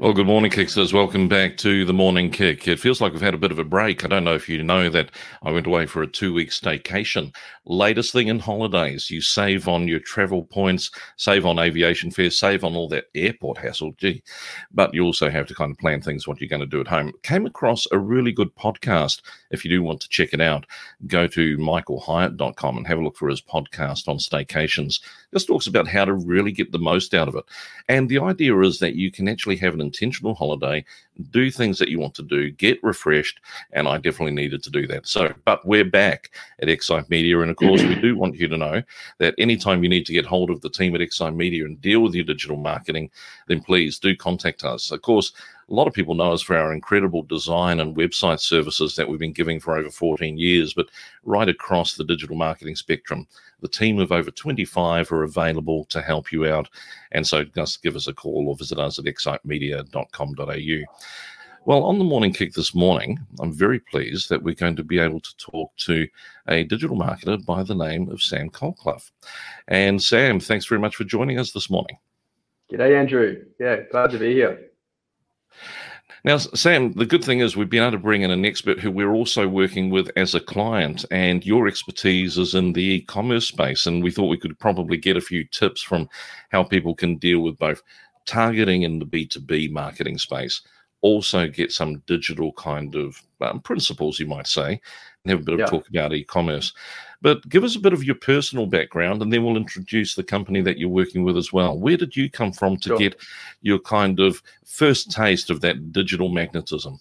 Well, good morning, Kicksters. Welcome back to the Morning Kick. It feels like we've had a bit of a break. I don't know if you know that I went away for a two week staycation. Latest thing in holidays, you save on your travel points, save on aviation fares, save on all that airport hassle. Gee, but you also have to kind of plan things what you're going to do at home. Came across a really good podcast. If you do want to check it out, go to michaelhyatt.com and have a look for his podcast on staycations. This talks about how to really get the most out of it. And the idea is that you can actually have an intentional holiday, do things that you want to do, get refreshed, and I definitely needed to do that. So, but we're back at Excite Media, and of course, we do want you to know that anytime you need to get hold of the team at Excite Media and deal with your digital marketing, then please do contact us. Of course, a lot of people know us for our incredible design and website services that we've been giving for over 14 years, but right across the digital marketing spectrum, the team of over 25 are available to help you out. And so just give us a call or visit us at excitemedia.com.au. Well, on the morning kick this morning, I'm very pleased that we're going to be able to talk to a digital marketer by the name of Sam Colclough. And Sam, thanks very much for joining us this morning. G'day, Andrew. Yeah, glad to be here. Now, Sam, the good thing is we've been able to bring in an expert who we're also working with as a client, and your expertise is in the e commerce space. And we thought we could probably get a few tips from how people can deal with both targeting in the B2B marketing space, also get some digital kind of um, principles, you might say, and have a bit of yeah. talk about e commerce. But give us a bit of your personal background, and then we'll introduce the company that you're working with as well. Where did you come from to sure. get your kind of first taste of that digital magnetism?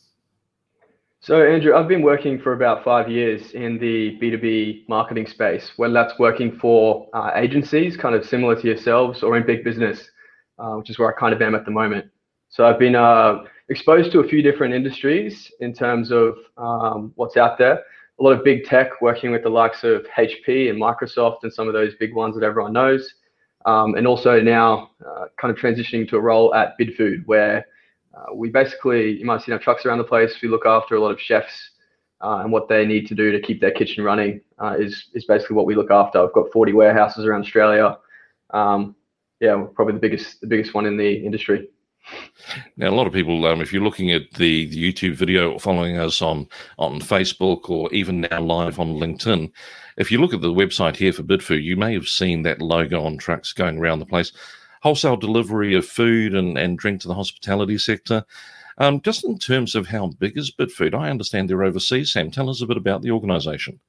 So, Andrew, I've been working for about five years in the B2B marketing space, whether that's working for uh, agencies, kind of similar to yourselves, or in big business, uh, which is where I kind of am at the moment. So, I've been uh, exposed to a few different industries in terms of um, what's out there a lot of big tech working with the likes of HP and Microsoft and some of those big ones that everyone knows. Um, and also now uh, kind of transitioning to a role at BidFood where uh, we basically, you might see our trucks around the place. We look after a lot of chefs uh, and what they need to do to keep their kitchen running uh, is, is basically what we look after. I've got 40 warehouses around Australia. Um, yeah, probably the biggest, the biggest one in the industry. Now, a lot of people, um, if you're looking at the, the, YouTube video or following us on, on Facebook or even now live on LinkedIn, if you look at the website here for BidFood, you may have seen that logo on trucks going around the place. Wholesale delivery of food and, and drink to the hospitality sector. Um, just in terms of how big is BidFood, I understand they're overseas. Sam, tell us a bit about the organization.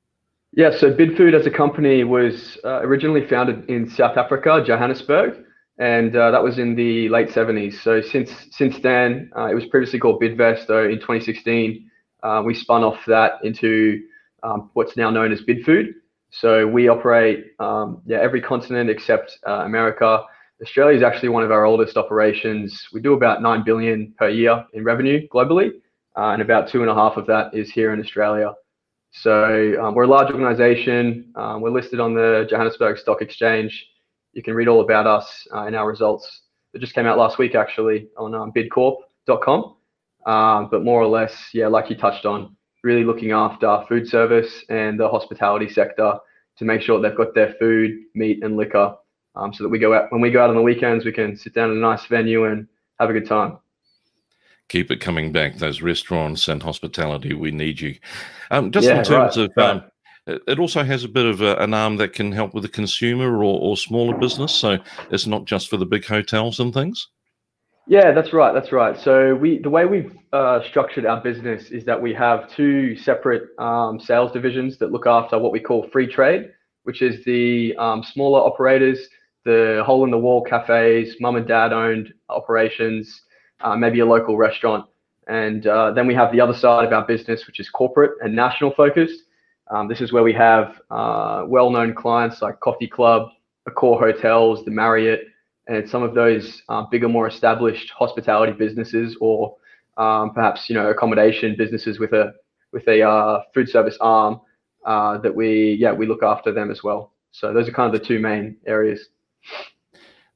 Yeah, so BidFood as a company was uh, originally founded in South Africa, Johannesburg and uh, that was in the late 70s. So since since then, uh, it was previously called Bidvest. Though in 2016, uh, we spun off that into um, what's now known as BidFood. So we operate um, yeah every continent except uh, America. Australia is actually one of our oldest operations. We do about nine billion per year in revenue globally, uh, and about two and a half of that is here in Australia. So um, we're a large organization. Um, we're listed on the Johannesburg Stock Exchange you can read all about us uh, in our results that just came out last week, actually, on um, bidcorp.com. Um, but more or less, yeah, like you touched on, really looking after food service and the hospitality sector to make sure they've got their food, meat, and liquor, um, so that we go out when we go out on the weekends, we can sit down in a nice venue and have a good time keep it coming back. Those restaurants and hospitality, we need you. Um, just yeah, in terms right, of um, it also has a bit of a, an arm that can help with the consumer or, or smaller business. So it's not just for the big hotels and things. Yeah, that's right. That's right. So we the way we've uh, structured our business is that we have two separate um, sales divisions that look after what we call free trade, which is the um, smaller operators, the hole in the wall cafes, mum and dad owned operations, uh, maybe a local restaurant. And uh, then we have the other side of our business, which is corporate and national focused. Um, this is where we have uh, well known clients like Coffee Club, Accor Hotels, the Marriott, and some of those uh, bigger, more established hospitality businesses or um, perhaps you know accommodation businesses with a with a uh, food service arm uh, that we yeah we look after them as well. So those are kind of the two main areas.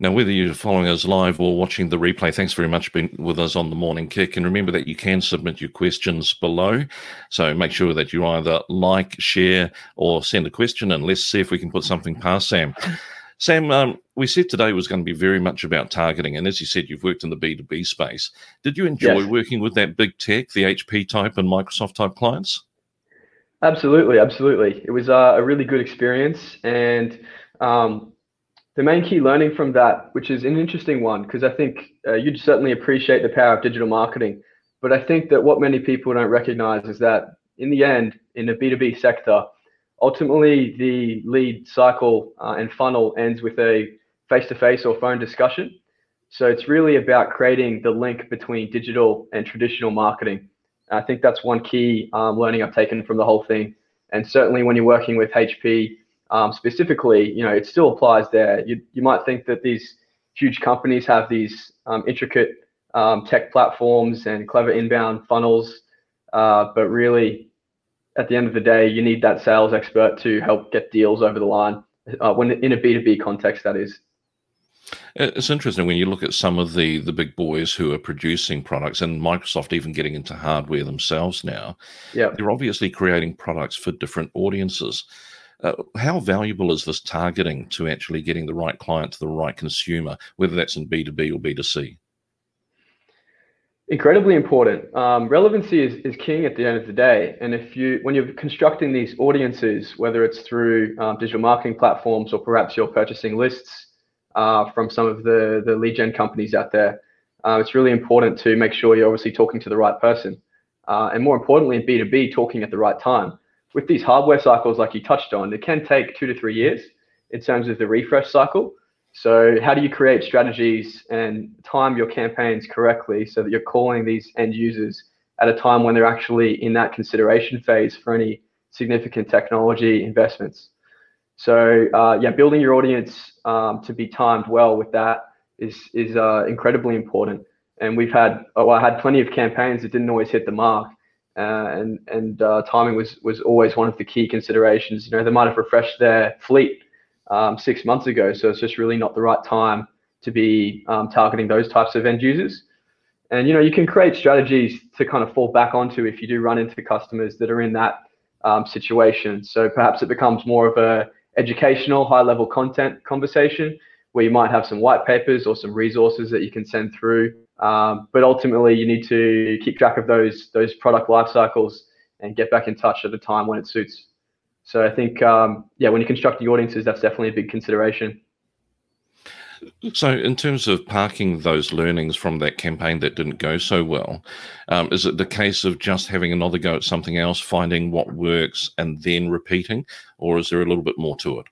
Now, whether you're following us live or watching the replay, thanks very much for being with us on the morning kick. And remember that you can submit your questions below. So make sure that you either like, share, or send a question, and let's see if we can put something past Sam. Sam, um, we said today was going to be very much about targeting. And as you said, you've worked in the B2B space. Did you enjoy yes. working with that big tech, the HP type and Microsoft type clients? Absolutely, absolutely. It was uh, a really good experience. And um, the main key learning from that, which is an interesting one, because I think uh, you'd certainly appreciate the power of digital marketing. But I think that what many people don't recognize is that in the end, in the B2B sector, ultimately the lead cycle uh, and funnel ends with a face to face or phone discussion. So it's really about creating the link between digital and traditional marketing. I think that's one key um, learning I've taken from the whole thing. And certainly when you're working with HP, um, specifically, you know, it still applies there. You, you might think that these huge companies have these um, intricate um, tech platforms and clever inbound funnels, uh, but really, at the end of the day, you need that sales expert to help get deals over the line. Uh, when in a B two B context, that is. It's interesting when you look at some of the the big boys who are producing products, and Microsoft even getting into hardware themselves now. Yeah, they're obviously creating products for different audiences. Uh, how valuable is this targeting to actually getting the right client to the right consumer, whether that's in B2B or B2C? Incredibly important. Um, relevancy is, is king at the end of the day. And if you, when you're constructing these audiences, whether it's through um, digital marketing platforms or perhaps you're purchasing lists uh, from some of the, the lead gen companies out there, uh, it's really important to make sure you're obviously talking to the right person. Uh, and more importantly, in B2B, talking at the right time with these hardware cycles, like you touched on, it can take two to three years in terms of the refresh cycle. So, how do you create strategies and time your campaigns correctly so that you're calling these end users at a time when they're actually in that consideration phase for any significant technology investments? So, uh, yeah, building your audience um, to be timed well with that is is uh, incredibly important. And we've had, oh, I had plenty of campaigns that didn't always hit the mark, uh, and and uh, timing was was always one of the key considerations. You know, they might have refreshed their fleet um, six months ago, so it's just really not the right time to be um, targeting those types of end users. And you know, you can create strategies to kind of fall back onto if you do run into customers that are in that um, situation. So perhaps it becomes more of a educational, high-level content conversation where you might have some white papers or some resources that you can send through um, but ultimately, you need to keep track of those those product life cycles and get back in touch at a time when it suits. So I think, um, yeah, when you're constructing audiences, that's definitely a big consideration. So, in terms of parking those learnings from that campaign that didn't go so well, um, is it the case of just having another go at something else, finding what works, and then repeating, or is there a little bit more to it?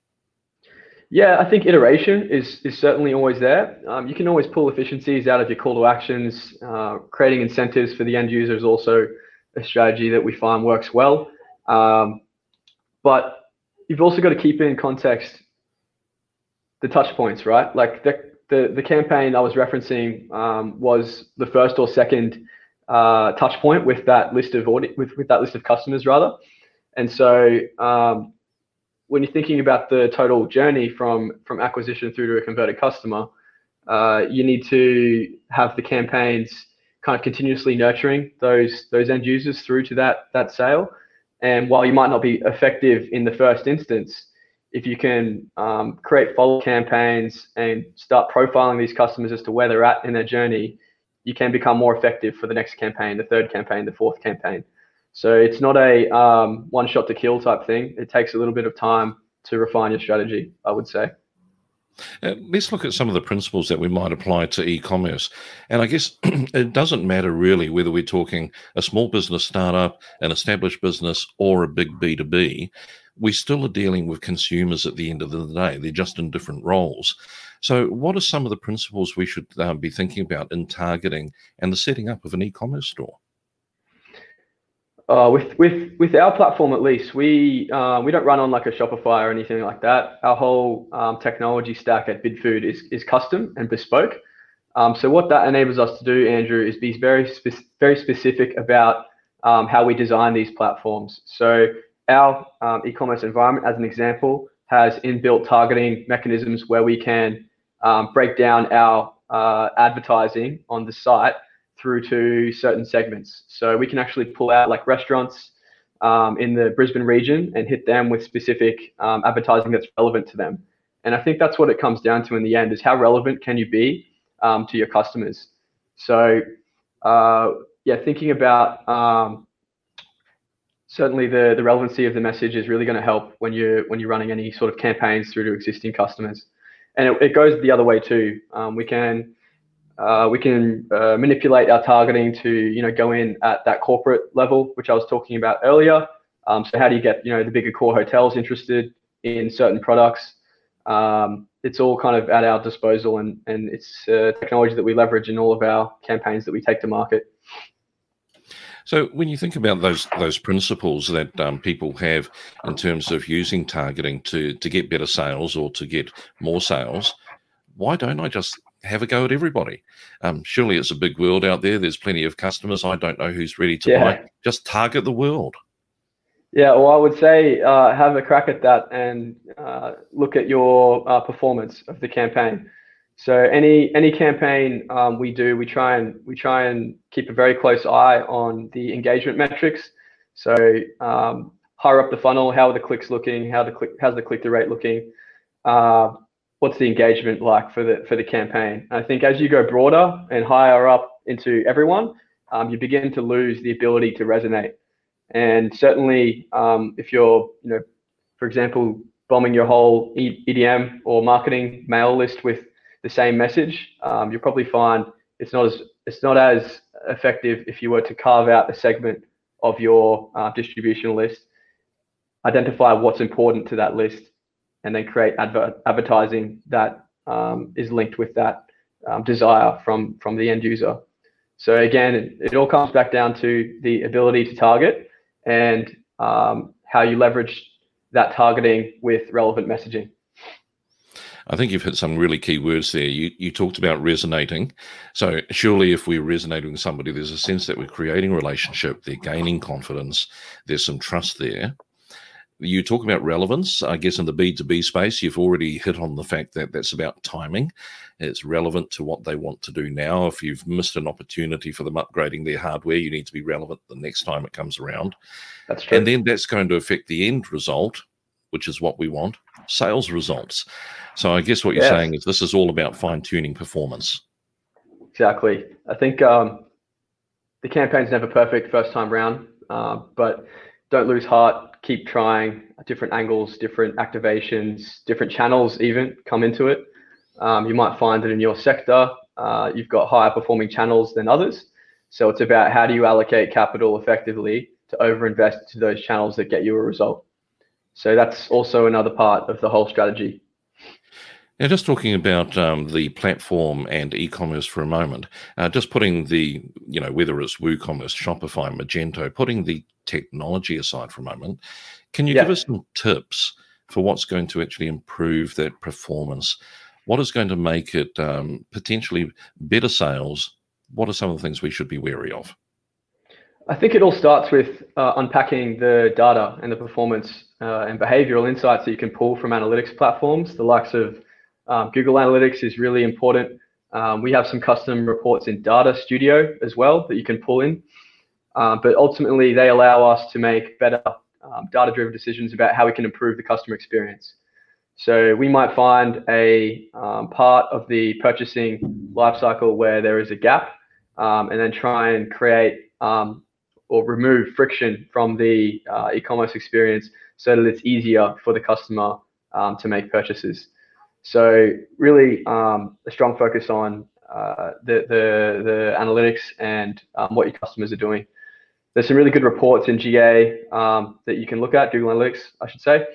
Yeah, I think iteration is is certainly always there. Um, you can always pull efficiencies out of your call to actions. Uh, creating incentives for the end user is also a strategy that we find works well. Um, but you've also got to keep in context the touch points, right? Like the the, the campaign I was referencing um, was the first or second uh, touch point with that list of audi- with with that list of customers rather, and so um, when you're thinking about the total journey from from acquisition through to a converted customer, uh, you need to have the campaigns kind of continuously nurturing those those end users through to that that sale. And while you might not be effective in the first instance, if you can um, create follow campaigns and start profiling these customers as to where they're at in their journey, you can become more effective for the next campaign, the third campaign, the fourth campaign. So it's not a um, one shot to kill type thing. It takes a little bit of time to refine your strategy, I would say. Uh, let's look at some of the principles that we might apply to e-commerce. And I guess it doesn't matter really whether we're talking a small business startup, an established business, or a big B2B. we still are dealing with consumers at the end of the day. They're just in different roles. So, what are some of the principles we should uh, be thinking about in targeting and the setting up of an e-commerce store? Uh, with with with our platform at least, we uh, we don't run on like a Shopify or anything like that. Our whole um, technology stack at BidFood is is custom and bespoke. Um, so what that enables us to do, Andrew, is be very spe- very specific about um, how we design these platforms. So our um, e-commerce environment, as an example, has inbuilt targeting mechanisms where we can um, break down our uh, advertising on the site through to certain segments. So we can actually pull out like restaurants um, in the Brisbane region and hit them with specific um, advertising that's relevant to them. And I think that's what it comes down to in the end is how relevant can you be um, to your customers. So uh, yeah, thinking about um, certainly the the relevancy of the message is really going to help when you're when you're running any sort of campaigns through to existing customers. And it, it goes the other way too. Um, we can uh, we can uh, manipulate our targeting to you know go in at that corporate level, which I was talking about earlier. Um, so how do you get you know the big Accor hotels interested in certain products? Um, it's all kind of at our disposal, and and it's uh, technology that we leverage in all of our campaigns that we take to market. So when you think about those those principles that um, people have in terms of using targeting to to get better sales or to get more sales, why don't I just have a go at everybody. Um, surely it's a big world out there. There's plenty of customers. I don't know who's ready to yeah. buy. Just target the world. Yeah, well, I would say uh, have a crack at that and uh, look at your uh, performance of the campaign. So any any campaign um, we do, we try and we try and keep a very close eye on the engagement metrics. So um, higher up the funnel, how are the clicks looking? How the click how's the click to rate looking? What's the engagement like for the for the campaign? I think as you go broader and higher up into everyone, um, you begin to lose the ability to resonate. And certainly, um, if you're, you know, for example, bombing your whole EDM or marketing mail list with the same message, um, you'll probably find it's not as it's not as effective if you were to carve out a segment of your uh, distribution list, identify what's important to that list, and then create adver- advertising that um, is linked with that um, desire from from the end user. So again, it, it, all comes back down to the ability to target and um, how you leverage that targeting with relevant messaging. I think you've hit some really key words there. You you talked about resonating. So surely if we're resonating with somebody, there's a sense that we're creating a relationship, they're gaining confidence, there's some trust there you talk about relevance. I guess in the B2B space, you've already hit on the fact that that's about timing. It's relevant to what they want to do now. If you've missed an opportunity for them upgrading their hardware, you need to be relevant the next time it comes around. That's true. And then that's going to affect the end result, which is what we want sales results. So I guess what you're yes. saying is this is all about fine tuning performance. Exactly. I think um, the campaign's never perfect first time round, uh, but don't lose heart keep trying different angles, different activations, different channels even come into it. Um, you might find that in your sector, uh, you've got higher performing channels than others. So it's about how do you allocate capital effectively to overinvest to those channels that get you a result. So that's also another part of the whole strategy. Now, just talking about um, the platform and e-commerce for a moment, uh, just putting the, you know, whether it's WooCommerce, Shopify, Magento, putting the technology aside for a moment, can you yeah. give us some tips for what's going to actually improve that performance? What is going to make it um, potentially better sales? What are some of the things we should be wary of? I think it all starts with uh, unpacking the data and the performance uh, and behavioral insights that you can pull from analytics platforms, the likes of um, Google Analytics is really important. Um, we have some custom reports in Data Studio as well that you can pull in. Uh, but ultimately, they allow us to make better um, data driven decisions about how we can improve the customer experience. So we might find a um, part of the purchasing lifecycle where there is a gap um, and then try and create um, or remove friction from the uh, e-commerce experience so that it's easier for the customer to make purchases. So really um, a strong focus on uh, the, the, the analytics and um, what your customers are doing. there's some really good reports in GA um, that you can look at, Google Analytics, I should say.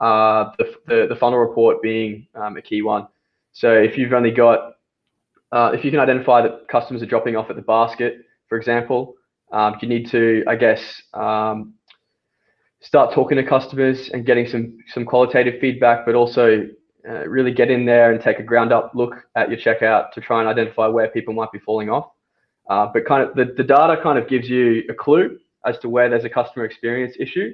Uh, the, the, the, funnel report being um, a key one. So if you've only got, uh, if you can identify that customers are dropping off at the basket, for example, um, you need to, I guess, um, start talking to customers and getting some some qualitative feedback, but also uh, really get in there and take a ground up look at your checkout to try and identify where people might be falling off. Uh, but kind of the, the data kind of gives you a clue as to where there's a customer experience issue.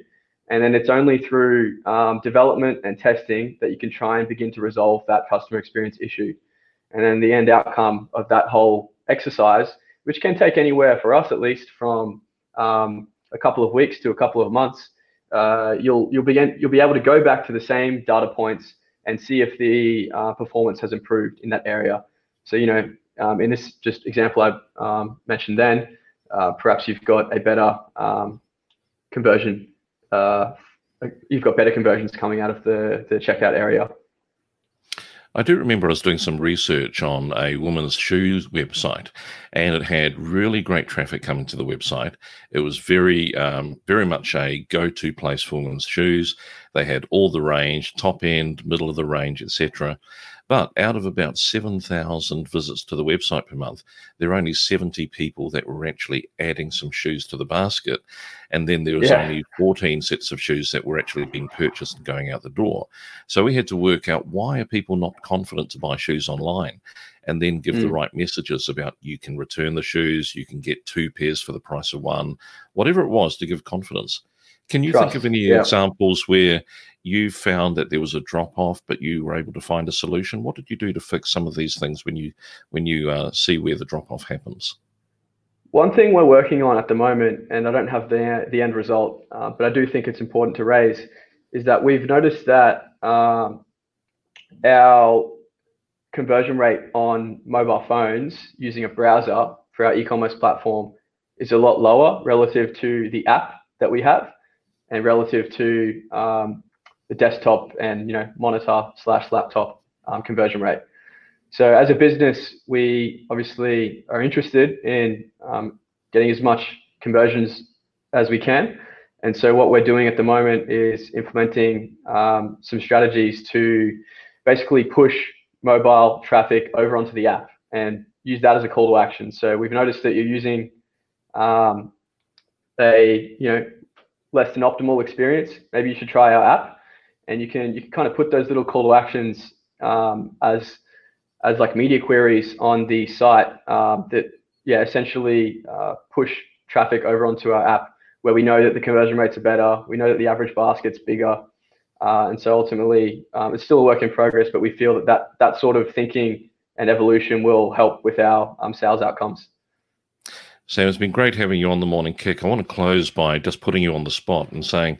And then it's only through um, development and testing that you can try and begin to resolve that customer experience issue. And then the end outcome of that whole exercise, which can take anywhere for us at least from um, a couple of weeks to a couple of months, uh, you'll you'll begin you'll be able to go back to the same data points and see if the uh, performance has improved in that area. So you know, um, in this just example I um, mentioned then, uh, perhaps you've got a better um, conversion. Uh, you've got better conversions coming out of the the checkout area. I do remember I was doing some research on a woman's shoes website, and it had really great traffic coming to the website. It was very, um, very much a go-to place for women's shoes. They had all the range, top end, middle of the range, etc. But out of about 7,000 visits to the website per month, there are only 70 people that were actually adding some shoes to the basket. And then there was yeah. only 14 sets of shoes that were actually being purchased and going out the door. So we had to work out why are people not confident to buy shoes online? And then give mm. the right messages about you can return the shoes, you can get two pairs for the price of one, whatever it was to give confidence. Can you Trust. think of any yeah. examples where you found that there was a drop off, but you were able to find a solution? What did you do to fix some of these things when you when you uh, see where the drop off happens? One thing we're working on at the moment, and I don't have the the end result, uh, but I do think it's important to raise, is that we've noticed that um, our conversion rate on mobile phones using a browser for our e-commerce platform is a lot lower relative to the app that we have and relative to um, the desktop and you know monitor slash laptop um, conversion rate. So as a business, we obviously are interested in um, getting as much conversions as we can. And so what we're doing at the moment is implementing um, some strategies to basically push mobile traffic over onto the app and use that as a call to action. So we've noticed that you're using um, a you know less than optimal experience, maybe you should try our app, and you can you can kind of put those little call to actions um, as as like media queries on the site um, that yeah essentially uh, push traffic over onto our app where we know that the conversion rates are better, we know that the average basket's bigger, uh, and so ultimately um, it's still a work in progress, but we feel that that, that sort of thinking and evolution will help with our um, sales outcomes. Sam, it's been great having you on the morning kick. I want to close by just putting you on the spot and saying,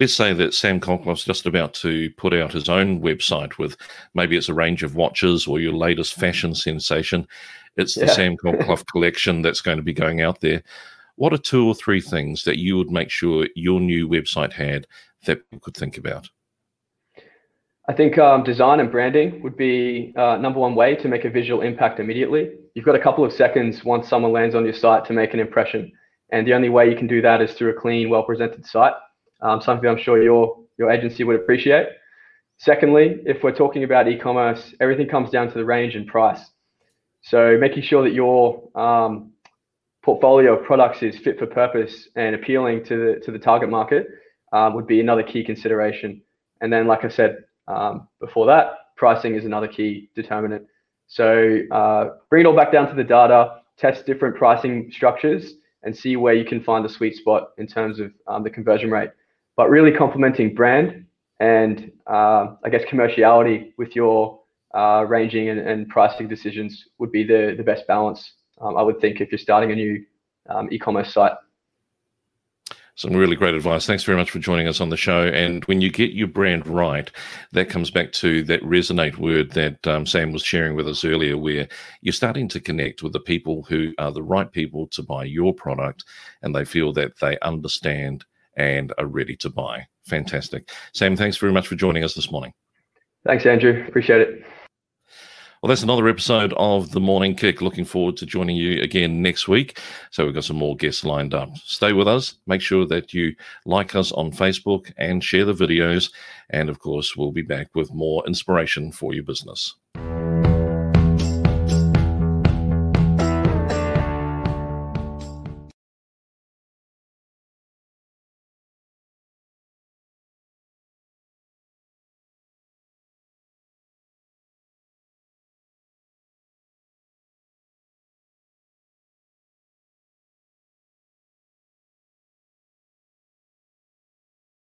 let's say that Sam Colclough's just about to put out his own website with maybe it's a range of watches or your latest fashion sensation. It's the yeah. Sam Colclough collection that's going to be going out there. What are two or three things that you would make sure your new website had that people could think about? I think um, design and branding would be uh, number one way to make a visual impact immediately. You've got a couple of seconds once someone lands on your site to make an impression. And the only way you can do that is through a clean, well presented site, um, something I'm sure your, your agency would appreciate. Secondly, if we're talking about e commerce, everything comes down to the range and price. So making sure that your um, portfolio of products is fit for purpose and appealing to the, to the target market um, would be another key consideration. And then, like I said, um, before that, pricing is another key determinant. So uh, bring it all back down to the data, test different pricing structures, and see where you can find the sweet spot in terms of um, the conversion rate. But really complementing brand and uh, I guess commerciality with your uh, ranging and, and, pricing decisions would be the, the best balance, um, I would think, if you're starting a new um, e-commerce site. Some really great advice. Thanks very much for joining us on the show. And when you get your brand right, that comes back to that resonate word that um, Sam was sharing with us earlier, where you're starting to connect with the people who are the right people to buy your product and they feel that they understand and are ready to buy. Fantastic. Sam, thanks very much for joining us this morning. Thanks, Andrew. Appreciate it. Well, that's another episode of The Morning Kick. Looking forward to joining you again next week. So, we've got some more guests lined up. Stay with us. Make sure that you like us on Facebook and share the videos. And of course, we'll be back with more inspiration for your business.